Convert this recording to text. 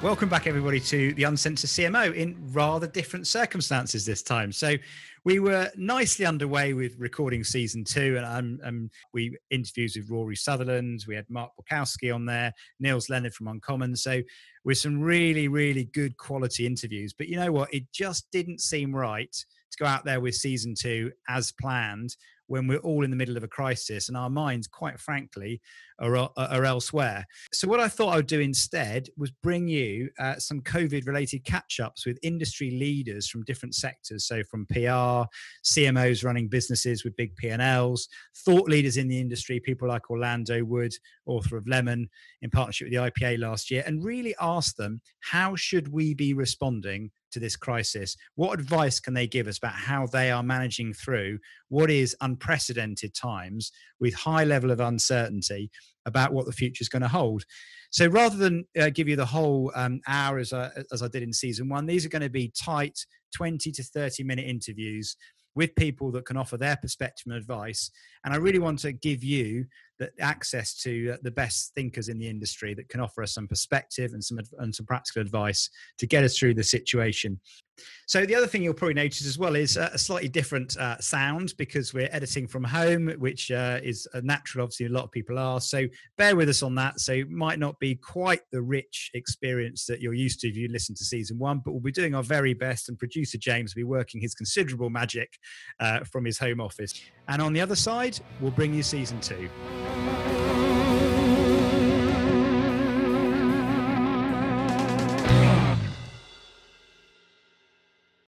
Welcome back, everybody, to the Uncensored CMO in rather different circumstances this time. So, we were nicely underway with recording season two, and um, um, we interviews with Rory Sutherland. We had Mark Bukowski on there, Nils Leonard from Uncommon. So, with some really, really good quality interviews. But you know what? It just didn't seem right to go out there with season two as planned when we're all in the middle of a crisis and our minds, quite frankly, are, uh, are elsewhere. So, what I thought I would do instead was bring you uh, some COVID related catch ups with industry leaders from different sectors. So, from PR, CMOs running businesses with big P&Ls, thought leaders in the industry, people like Orlando Wood, author of Lemon, in partnership with the IPA last year, and really ask them how should we be responding to this crisis? What advice can they give us about how they are managing through what is unprecedented times with high level of uncertainty about what the future is going to hold? So rather than uh, give you the whole um, hour as I, as I did in season one, these are going to be tight 20 to 30 minute interviews with people that can offer their perspective and advice. And I really want to give you the access to uh, the best thinkers in the industry that can offer us some perspective and some and some practical advice to get us through the situation. So the other thing you'll probably notice as well is uh, a slightly different uh, sound because we're editing from home, which uh, is natural. Obviously, a lot of people are. So bear with us on that. So it might not be quite the rich experience that you're used to if you listen to season one, but we'll be doing our very best. And producer James will be working his considerable magic uh, from his home office. And on the other side, we'll bring you season two.